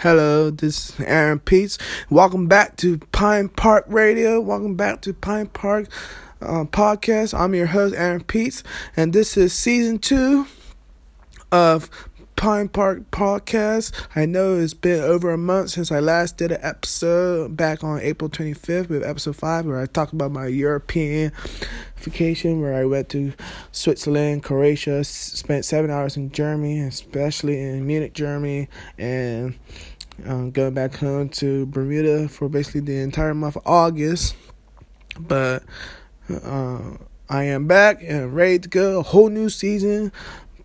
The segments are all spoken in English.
Hello, this is Aaron Peets. Welcome back to Pine Park Radio. Welcome back to Pine Park uh, Podcast. I'm your host, Aaron Peets, and this is season two of Pine Park Podcast. I know it's been over a month since I last did an episode back on April 25th with episode 5 where I talked about my European vacation where I went to Switzerland, Croatia, spent seven hours in Germany, especially in Munich, Germany, and um, going back home to Bermuda for basically the entire month of August. But uh, I am back and ready to go. A whole new season,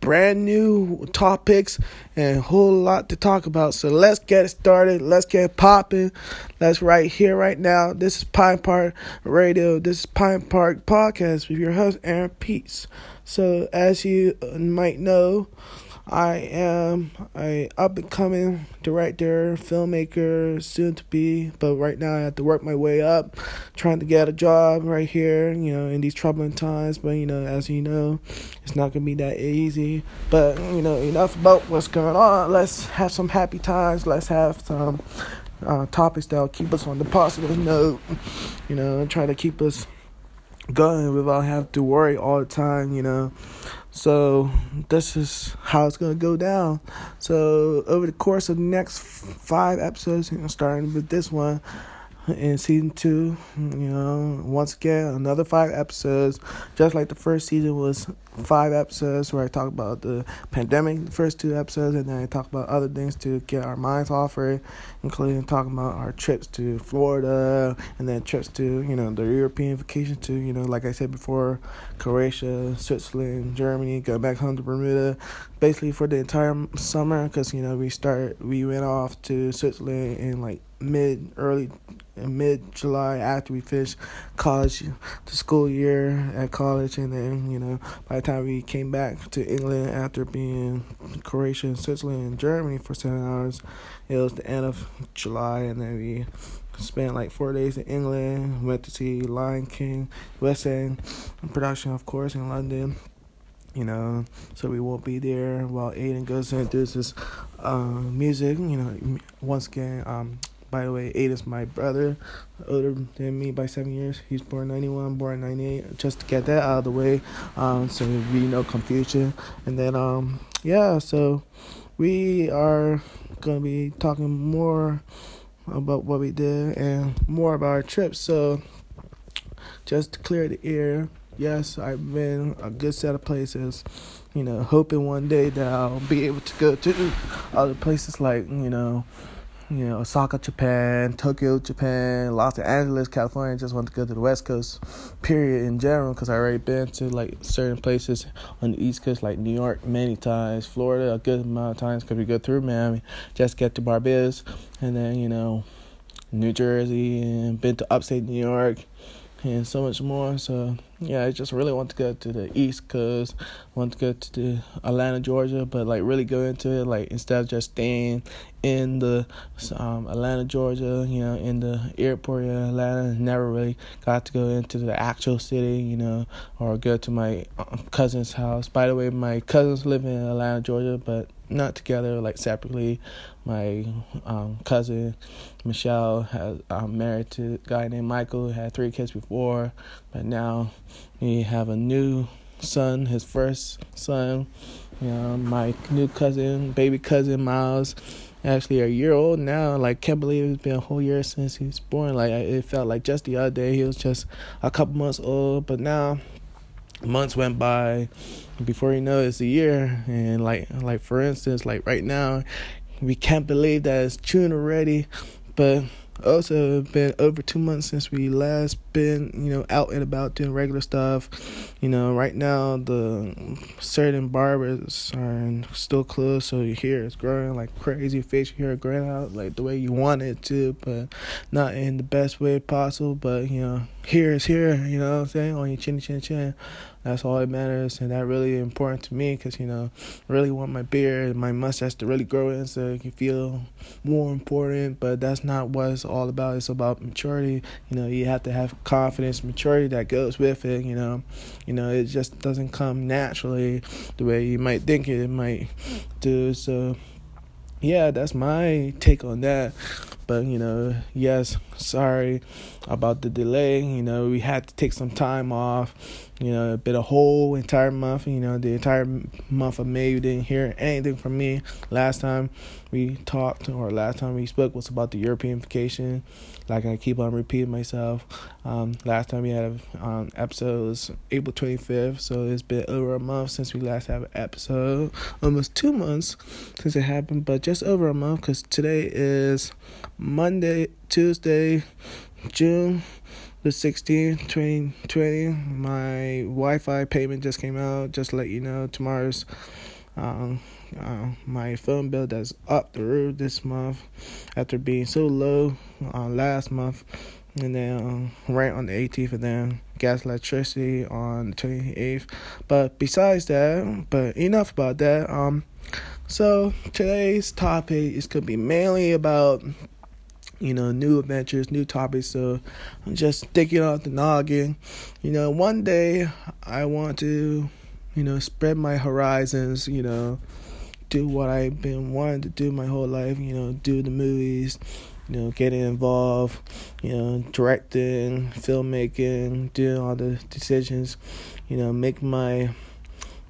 brand new topics and a whole lot to talk about. So let's get started. Let's get popping. Let's right here, right now. This is Pine Park Radio. This is Pine Park Podcast with your host, Aaron Peets. So, as you might know, I am a up and coming director, filmmaker, soon to be, but right now I have to work my way up, trying to get a job right here, you know, in these troubling times. But you know, as you know, it's not gonna be that easy. But you know, enough about what's going on. Let's have some happy times. Let's have some uh, topics that'll keep us on the positive note. You know, and try to keep us going without having to worry all the time. You know. So this is how it's gonna go down. So over the course of the next five episodes, starting with this one, in season two. You know, once again, another five episodes, just like the first season was five episodes where I talk about the pandemic, the first two episodes, and then I talk about other things to get our minds off it, including talking about our trips to Florida and then trips to, you know, the European vacation to, you know, like I said before, Croatia, Switzerland, Germany, go back home to Bermuda, basically for the entire summer because, you know, we start, we went off to Switzerland in like mid early mid July after we finished college, the school year at college, and then you know by the time we came back to England after being in Croatia, and Switzerland, and Germany for seven hours, it was the end of July, and then we spent like four days in England. Went to see Lion King, West End production, of course, in London. You know, so we won't be there while Aiden goes and does his uh, music. You know, once again, um, by the way, Aiden's my brother, older than me by seven years. He's born 91, born 98. Just to get that out of the way, um, so be no confusion. And then, um, yeah, so we are gonna be talking more about what we did and more about our trip. So, just to clear the air, yes, I've been a good set of places. You know, hoping one day that I'll be able to go to other places like you know you know, Osaka, Japan, Tokyo, Japan, Los Angeles, California. Just want to go to the West Coast, period, in general, because I already been to like certain places on the East Coast, like New York, many times, Florida, a good amount of times, because we go through Miami, just get to Barbados, and then, you know, New Jersey, and been to upstate New York, and so much more. So yeah, I just really want to go to the East Coast, want to go to the Atlanta, Georgia, but like really go into it like instead of just staying in the um, Atlanta, Georgia, you know, in the airport in Atlanta, never really got to go into the actual city, you know, or go to my um, cousin's house. By the way, my cousins live in Atlanta, Georgia, but not together, like separately. My um, cousin Michelle has um, married to a guy named Michael, had three kids before, but now we have a new son, his first son. You know, my new cousin, baby cousin Miles, actually a year old now. Like, can't believe it's been a whole year since he's born. Like, it felt like just the other day he was just a couple months old, but now months went by. Before you know it's a year. And like like for instance like right now we can't believe that it's june already. But also been over two months since we last been you know out and about doing regular stuff you know right now the certain barbers are still closed so your hair is growing like crazy facial hair growing out like the way you want it to but not in the best way possible but you know here is here you know what i'm saying on your chin chin chin that's all that matters, and that really important to me because you know, I really want my beard, and my mustache to really grow in so it can feel more important. But that's not what it's all about. It's about maturity. You know, you have to have confidence, maturity that goes with it. You know, you know, it just doesn't come naturally the way you might think it might do. So yeah, that's my take on that. But you know, yes, sorry about the delay. You know, we had to take some time off. You know, a bit a whole entire month. You know, the entire month of May, you didn't hear anything from me. Last time we talked, or last time we spoke, was about the European vacation. Like I keep on repeating myself. Um, last time we had an um, episode was April 25th, so it's been over a month since we last had an episode. Almost two months since it happened, but just over a month because today is Monday, Tuesday, June the 16th, 2020. My Wi Fi payment just came out. Just let you know, tomorrow's um, uh, my phone bill that's up the roof this month after being so low uh, last month. And then um, rent on the 18th, and then gas electricity on the 28th. But besides that, but enough about that. Um, so today's topic is gonna be mainly about you know, new adventures, new topics. So I'm just thinking off the noggin. You know, one day I want to, you know, spread my horizons, you know, do what I've been wanting to do my whole life, you know, do the movies, you know, getting involved, you know, directing, filmmaking, doing all the decisions, you know, make my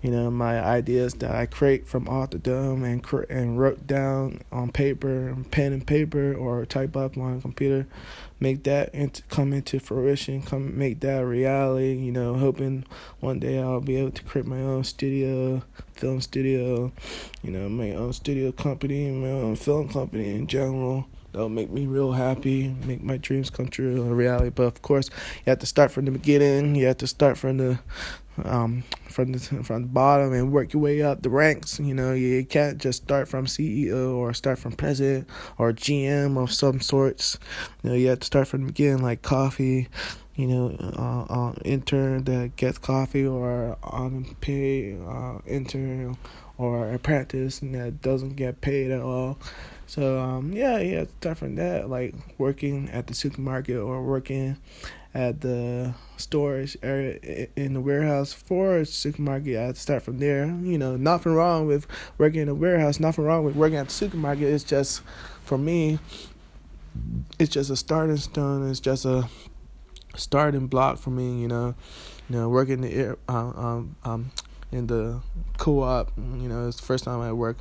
you know my ideas that I create from off the dome and and wrote down on paper, pen and paper, or type up on a computer, make that into, come into fruition, come make that reality. You know, hoping one day I'll be able to create my own studio, film studio, you know, my own studio company, my own film company in general. That'll make me real happy, make my dreams come true, a reality. But of course, you have to start from the beginning. You have to start from the um, from the from the bottom and work your way up the ranks. You know, you can't just start from CEO or start from president or GM of some sorts. You know, you have to start from the beginning, like coffee. You know, uh, uh, intern that gets coffee or unpaid uh, intern or apprentice that doesn't get paid at all. So um, yeah, yeah, start from that, like working at the supermarket or working at the storage area in the warehouse for a supermarket. I start from there. You know, nothing wrong with working in a warehouse. Nothing wrong with working at the supermarket. It's just for me. It's just a starting stone. It's just a starting block for me. You know, you know, working the um, um, um in the co-op. You know, it's the first time I work.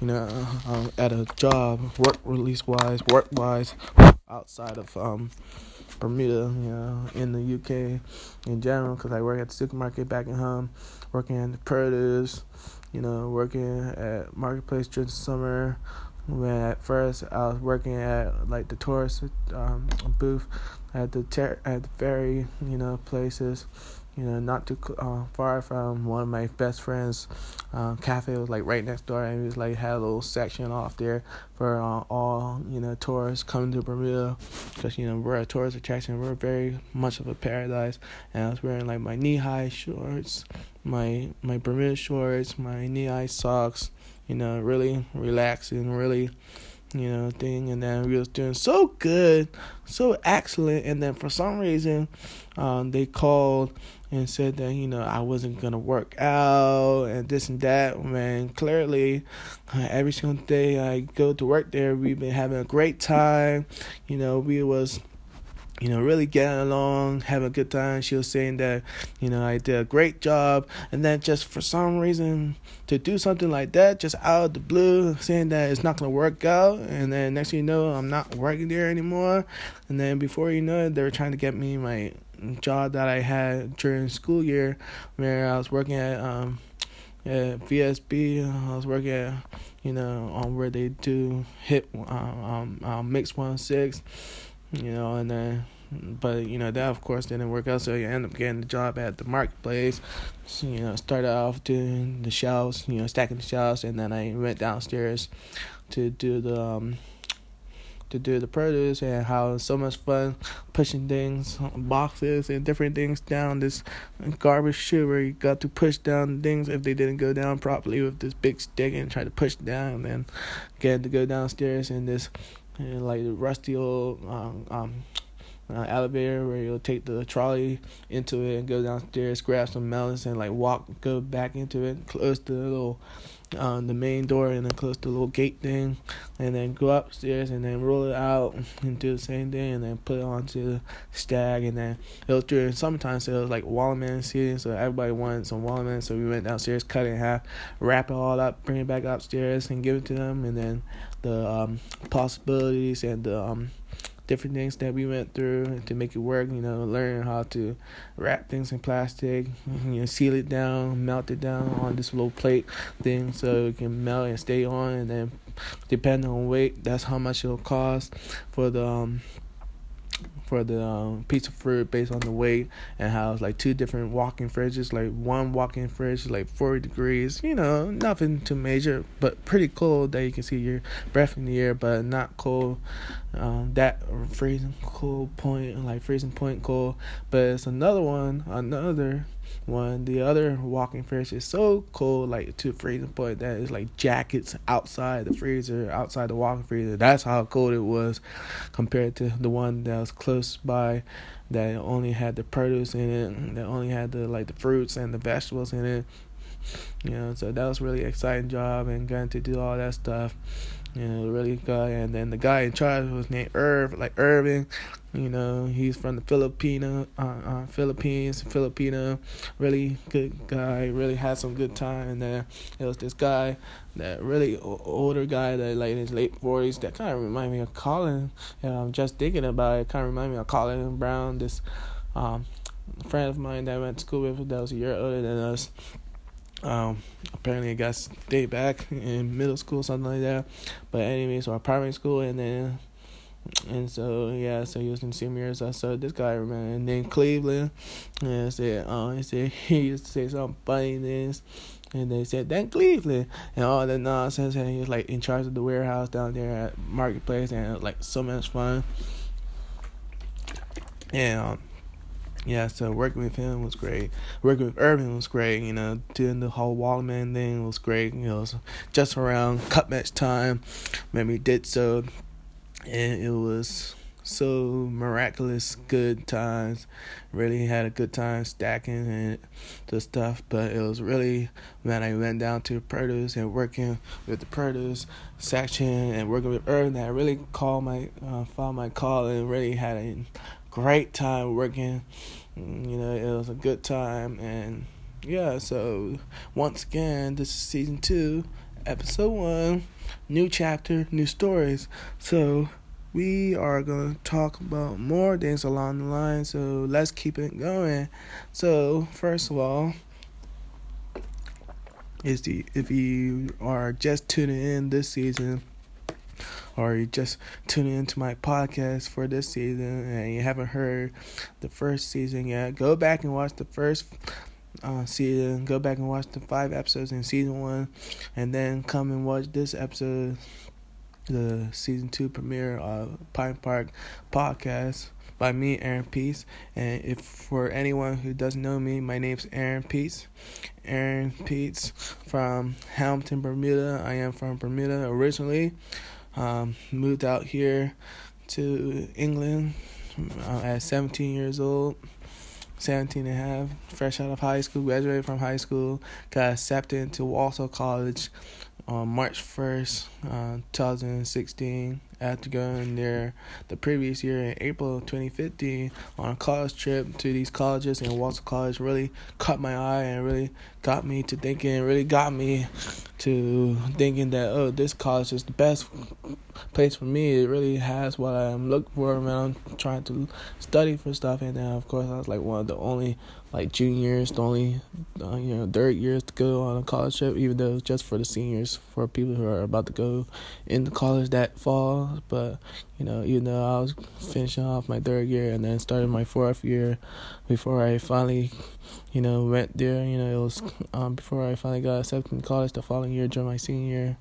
You know, um, at a job, work release wise, work wise, outside of um Bermuda, you know, in the UK in general, because I work at the supermarket back at home, working in the produce, you know, working at marketplace during the summer. When at first I was working at like the tourist um, booth at the ter- at the ferry, you know, places you know, not too uh, far from one of my best friends' uh, cafe. was like right next door, and it was like had a little section off there for uh, all you know tourists coming to Bermuda, because you know we're a tourist attraction. We're very much of a paradise, and I was wearing like my knee high shorts, my my Bermuda shorts, my knee high socks. You know, really relaxing, really you know, thing, and then we was doing so good, so excellent, and then for some reason, um, they called and said that you know I wasn't gonna work out and this and that. Man, clearly, uh, every single day I go to work there, we've been having a great time. You know, we was you know, really getting along, having a good time. She was saying that, you know, I did a great job. And then just for some reason to do something like that, just out of the blue, saying that it's not going to work out. And then next thing you know, I'm not working there anymore. And then before you know it, they were trying to get me my job that I had during school year where I was working at, um, at VSB. I was working at, you know, on where they do hit, um, um, um Mix 106 you know, and then but you know that of course didn't work out so you end up getting the job at the marketplace. So, you know started off doing the shelves you know stacking the shelves and then i went downstairs to do the um to do the produce and how so much fun pushing things boxes and different things down this garbage chute where you got to push down things if they didn't go down properly with this big stick and try to push down and then get to go downstairs and this and like the rusty old um, um uh, elevator where you'll take the trolley into it and go downstairs, grab some melons, and like walk, go back into it, close the little uh, the main door and then close the little gate thing, and then go upstairs and then roll it out and do the same thing and then put it onto the stag and then it was during sometimes it was like watermelon season so everybody wanted some watermelon so we went downstairs cut it in half wrap it all up bring it back upstairs and give it to them and then the um, possibilities and the um, different things that we went through to make it work. You know, learning how to wrap things in plastic, you know, seal it down, melt it down on this little plate thing so it can melt and stay on. And then, depending on weight, that's how much it'll cost for the um, for the um, piece of fruit based on the weight and how it's like two different walk-in fridges. Like one walk-in fridge is like 40 degrees, you know, nothing too major, but pretty cold that you can see your breath in the air, but not cold. Um, that freezing cold point, like freezing point cold. But it's another one, another one. The other walking fridge is so cold, like to freezing point that it's like jackets outside the freezer, outside the walk-in freezer. That's how cold it was compared to the one that was close by that only had the produce in it, that only had the like the fruits and the vegetables in it. You know, so that was really exciting job and getting to do all that stuff you know, really good. And then the guy in charge was named Irv, like Irving. You know, he's from the Filipino, uh, uh, Philippines, Filipino. Really good guy. Really had some good time. And then it was this guy, that really older guy that like in his late forties. That kind of remind me of Colin. Yeah, I'm just thinking about it. Kind of remind me of Colin Brown. This um, friend of mine that I went to school with that was a year older than us. Um, apparently I got stayed back in middle school, something like that. But anyway, so or primary school, and then and so yeah, so he was in senior years. I saw this guy, man, and then Cleveland, and I said, oh, he said he used to say something funny this. And they said, then Cleveland. And all that nonsense. And he was like in charge of the warehouse down there at Marketplace. And it was like so much fun. And um, yeah, so working with him was great. Working with Irving was great. You know, doing the whole Waterman thing was great. You know, just around cut match time, we did so, and it was so miraculous good times. Really had a good time stacking and the stuff, but it was really when I went down to produce and working with the produce section and working with Irving that really called my uh, found my call and really had a great time working. Mm, you know, it was a good time. And yeah, so once again, this is season two, episode one, new chapter, new stories. So we are going to talk about more things along the line. So let's keep it going. So, first of all, is the if you are just tuning in this season or you just tuning into my podcast for this season and you haven't heard the first season yet, go back and watch the first uh, season. Go back and watch the five episodes in season one, and then come and watch this episode, the season two premiere of Pine Park podcast by me, Aaron Peace. And if for anyone who doesn't know me, my name's Aaron Peace. Aaron Peace from Hamilton, Bermuda. I am from Bermuda originally. Um, moved out here to England uh, at 17 years old, 17 and a half, fresh out of high school, graduated from high school, got accepted into Walsall College on March 1st, uh, 2016 after going there the previous year in April 2015 on a college trip to these colleges and Walsall College really caught my eye and really got me to thinking, really got me to thinking that oh this college is the best place for me. It really has what I'm looking for when I'm trying to study for stuff. And then of course I was like one of the only like juniors, the only uh, you know third years to go on a college trip, even though just for the seniors, for people who are about to go into college that fall. But you know, even though I was finishing off my third year and then started my fourth year before I finally, you know, went there. You know, it was um, before I finally got accepted in college the following year during my senior year.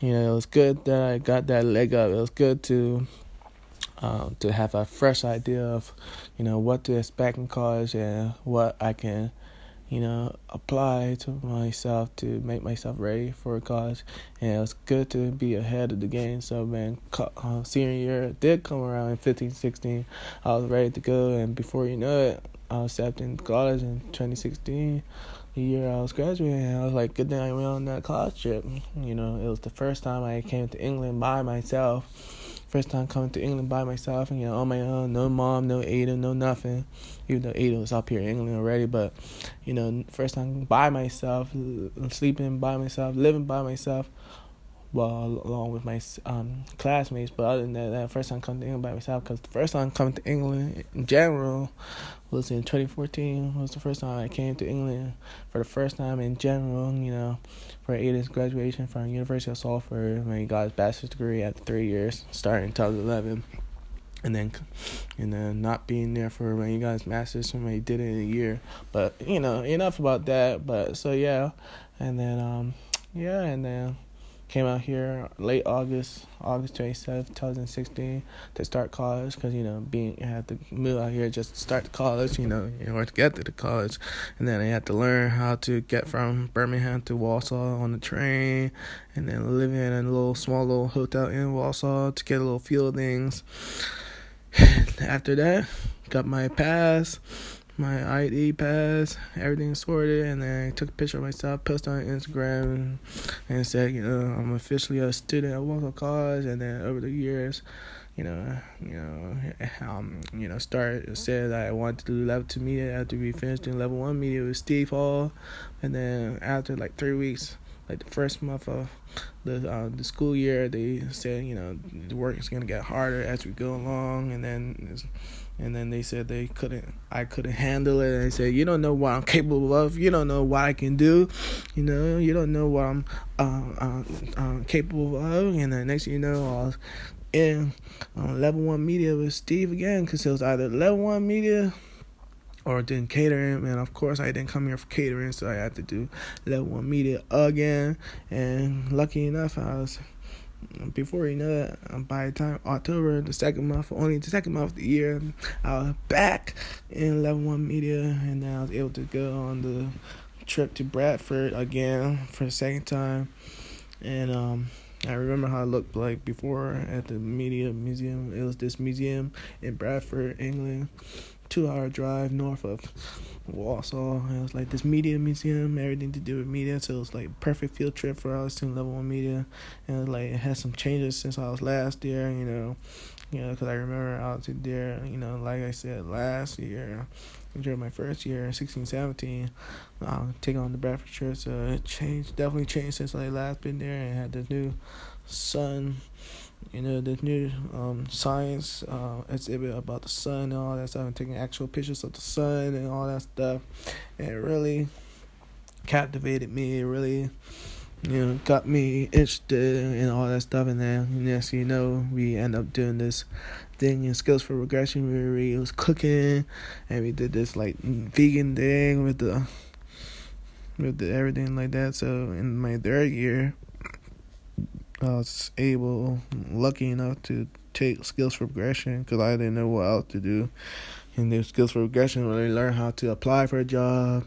You know, it was good that I got that leg up. It was good to um, to have a fresh idea of, you know, what to expect in college and what I can, you know, apply to myself to make myself ready for college. And it was good to be ahead of the game. So, man, uh, senior year did come around in 15, 16. I was ready to go. And before you know it, I was accepted in college in 2016 the year I was graduating, I was like, good thing I went on that college trip. You know, it was the first time I came to England by myself. First time coming to England by myself, and you know, on my own, no mom, no Ada, no nothing. Even though Ada was up here in England already, but you know, first time by myself, sleeping by myself, living by myself, well, along with my um, classmates. But other than that, that first time coming to England by myself, because the first time coming to England in general was in 2014. Was the first time I came to England for the first time in general. You know, for Aiden's graduation from University of Salford when he got his bachelor's degree after three years, starting in 2011. And then, and then not being there for when he got his master's when he did it in a year. But you know, enough about that. But so yeah, and then um, yeah, and then came out here late August, August 27th, 2016 to start college because, you know, being, I had to move out here just to start college, you know, in order to get to the college. And then I had to learn how to get from Birmingham to Walsall on the train and then living in a little small little hotel in Walsall to get a little feel of things. After that, got my pass my ID pass, everything sorted, and then I took a picture of myself, posted on Instagram, and said, you know, I'm officially a student at Walsall College. And then over the years, you know, you know, um, you know, started said I wanted to do level two media after we finished doing level one media with Steve Hall, and then after like three weeks, like the first month of the uh, the school year, they said, you know, the work is gonna get harder as we go along, and then and then they said they couldn't I couldn't handle it. And they said you don't know what I'm capable of. You don't know what I can do. You know you don't know what I'm uh, uh, uh, capable of. And then next thing you know I was in level one media with Steve again because it was either level one media or doing catering and of course I didn't come here for catering so I had to do level one media again. And lucky enough I was before you know it, um, by the time October, the second month, only the second month of the year, I was back in level one media, and I was able to go on the trip to Bradford again for the second time, and um, I remember how it looked like before at the media museum. It was this museum in Bradford, England, two hour drive north of Walsall. It was like this media museum, everything to do with media. So it was like perfect field trip for us to level one media, and it like it had some changes since I was last there. You know, you know, because I remember I was there. You know, like I said last year. During my first year, 16, 17, uh, taking on the Bradford church, so it changed, definitely changed since I last been there and had this new sun you know the new um, science uh, exhibit about the sun and all that stuff and taking actual pictures of the sun and all that stuff. And it really captivated me. It really you know got me interested in all that stuff. And then next you know we end up doing this thing in skills for regression where we was cooking and we did this like vegan thing with the with the everything like that. So in my third year I was able, lucky enough to take skills for progression because I didn't know what else to do. And the skills for progression really learn how to apply for a job,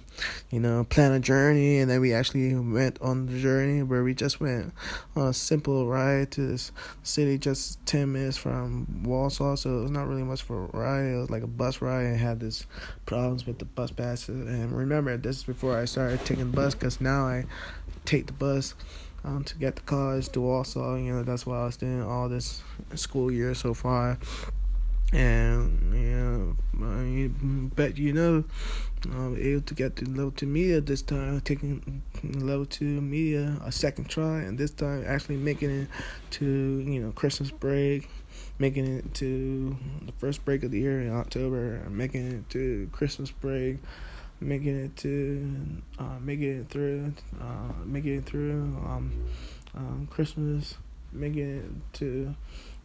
you know, plan a journey, and then we actually went on the journey where we just went on a simple ride to this city just ten minutes from Walsall. So it was not really much for a ride. It was like a bus ride, and had this problems with the bus passes. And remember, this is before I started taking the bus because now I take the bus um, to get the college to also, you know, that's why I was doing all this school year so far. And, you know, I bet you know, I'm able to get to level 2 media this time, taking level 2 media a second try, and this time actually making it to, you know, Christmas break, making it to the first break of the year in October, making it to Christmas break making it to uh, making it through uh, making it through um, um, Christmas, making it to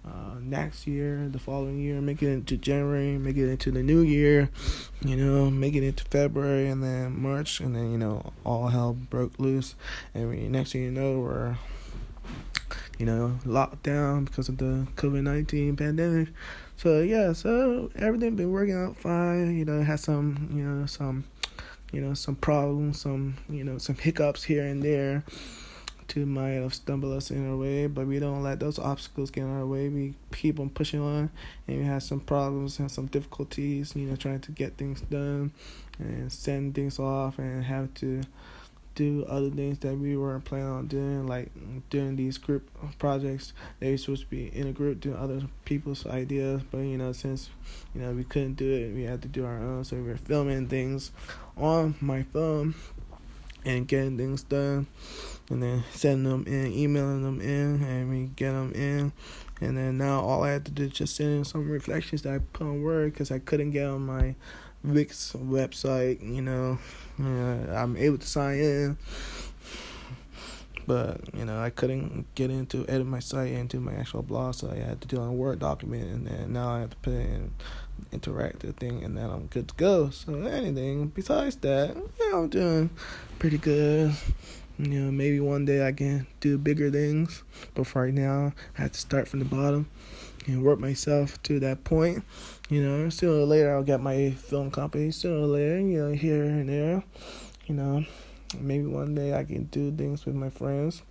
uh, next year, the following year, making it to January, making it to the new year, you know, making it to February and then March, and then you know all hell broke loose, and we, next thing you know we're you know locked down because of the COVID nineteen pandemic. So yeah, so everything been working out fine. You know, had some you know some you know, some problems, some, you know, some hiccups here and there to might have stumbled us in our way, but we don't let those obstacles get in our way. We keep on pushing on, and we have some problems and some difficulties, you know, trying to get things done and send things off and have to do other things that we weren't planning on doing, like doing these group projects. They were supposed to be in a group doing other people's ideas, but you know, since you know we couldn't do it, we had to do our own. So we were filming things on my phone and getting things done, and then sending them in, emailing them in, and we get them in. And then now all I had to do is just send in some reflections that I put on Word because I couldn't get on my Wix website, you know, I'm able to sign in, but you know I couldn't get into edit my site into my actual blog, so I had to do a Word document, and then now I have to put in interactive thing, and then I'm good to go. So anything besides that, I'm doing pretty good. You know, maybe one day I can do bigger things, but for right now, I have to start from the bottom and work myself to that point. You know, sooner or later I'll get my film company. Sooner or later, you know, here and there. You know, maybe one day I can do things with my friends.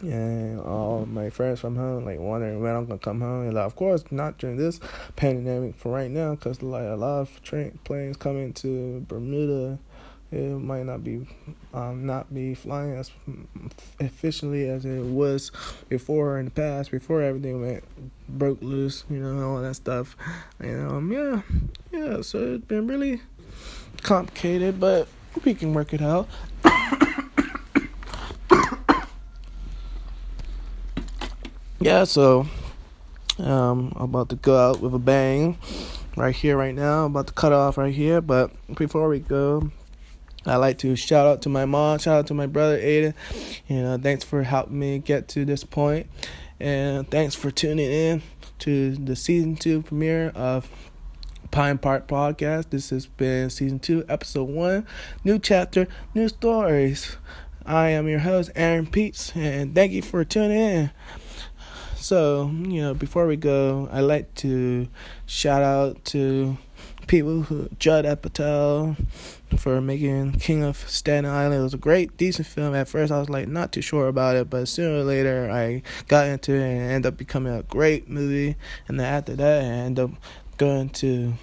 And all my friends from home, like wondering when I'm gonna come home. And like, of course, not during this pandemic for right now, because like a lot of train planes coming to Bermuda it might not be um, not be flying as efficiently as it was before in the past before everything went broke loose you know all that stuff. And um yeah yeah so it's been really complicated but we can work it out. Yeah so um I'm about to go out with a bang right here right now. About to cut off right here but before we go I like to shout out to my mom, shout out to my brother Aiden. You know, thanks for helping me get to this point, and thanks for tuning in to the season two premiere of Pine Park Podcast. This has been season two, episode one, new chapter, new stories. I am your host, Aaron Peets, and thank you for tuning in. So, you know, before we go, I like to shout out to people who Judd Apatow for making King of Staten Island. It was a great, decent film. At first, I was like not too sure about it, but sooner or later, I got into it and it ended up becoming a great movie. And then after that, I ended up going to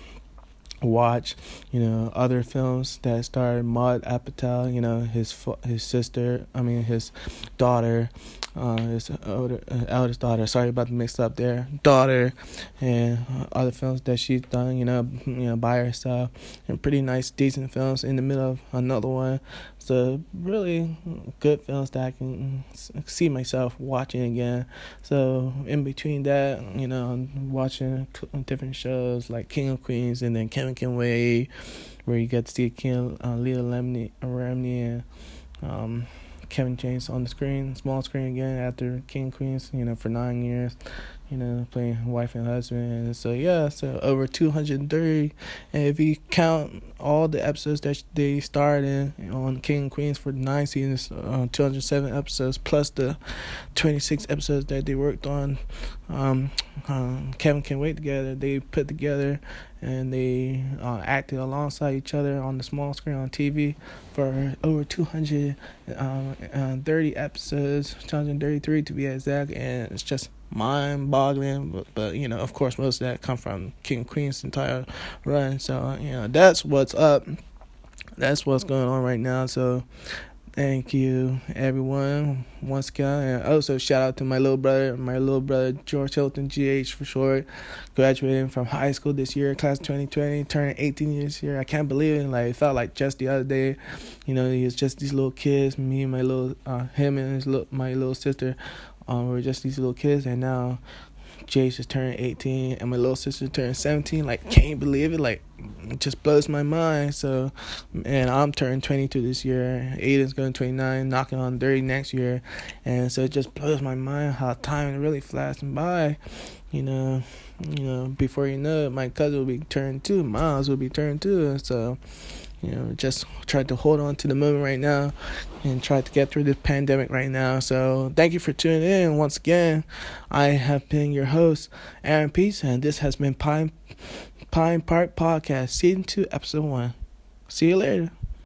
watch, you know, other films that starred Maude Apatow, you know, his his sister, I mean his daughter, uh, his older, uh, eldest daughter. Sorry about the mix up there, daughter, and other films that she's done. You know, you know, by herself, and pretty nice, decent films. In the middle of another one, so really good films that I can see myself watching again. So in between that, you know, watching different shows like King of Queens and then Kevin Can Wait, where you get to see King uh, Leah Remini, Remini and um, Kevin James on the screen, small screen again after King Queens, you know, for nine years, you know, playing wife and husband. And so yeah, so over two hundred and thirty, and if you count all the episodes that they starred in on King Queens for nine seasons, uh, two hundred seven episodes plus the twenty six episodes that they worked on. Um, um, Kevin can wait together. They put together and they uh, acted alongside each other on the small screen on TV for over 230 um, episodes, 233 to be exact, and it's just mind-boggling. But, but you know, of course, most of that come from King Queen's entire run. So you know, that's what's up. That's what's going on right now. So Thank you, everyone, once again. And also, shout out to my little brother, my little brother, George Hilton, GH for short, graduating from high school this year, class 2020, turning 18 years here. I can't believe it. Like, it felt like just the other day, you know, he was just these little kids, me and my little, uh, him and his little, my little sister, um, were just these little kids, and now Jace just turned 18 and my little sister turned 17. Like, can't believe it. Like, it just blows my mind. So, and I'm turning 22 this year. Aiden's going 29, knocking on 30 next year. And so it just blows my mind how time really flashing by. You know, you know, before you know it, my cousin will be turned two, Miles will be turned two. So, you know, just try to hold on to the moment right now and try to get through this pandemic right now. So thank you for tuning in. Once again, I have been your host, Aaron Peace, and this has been Pine Pine Park Podcast, Season 2, Episode 1. See you later.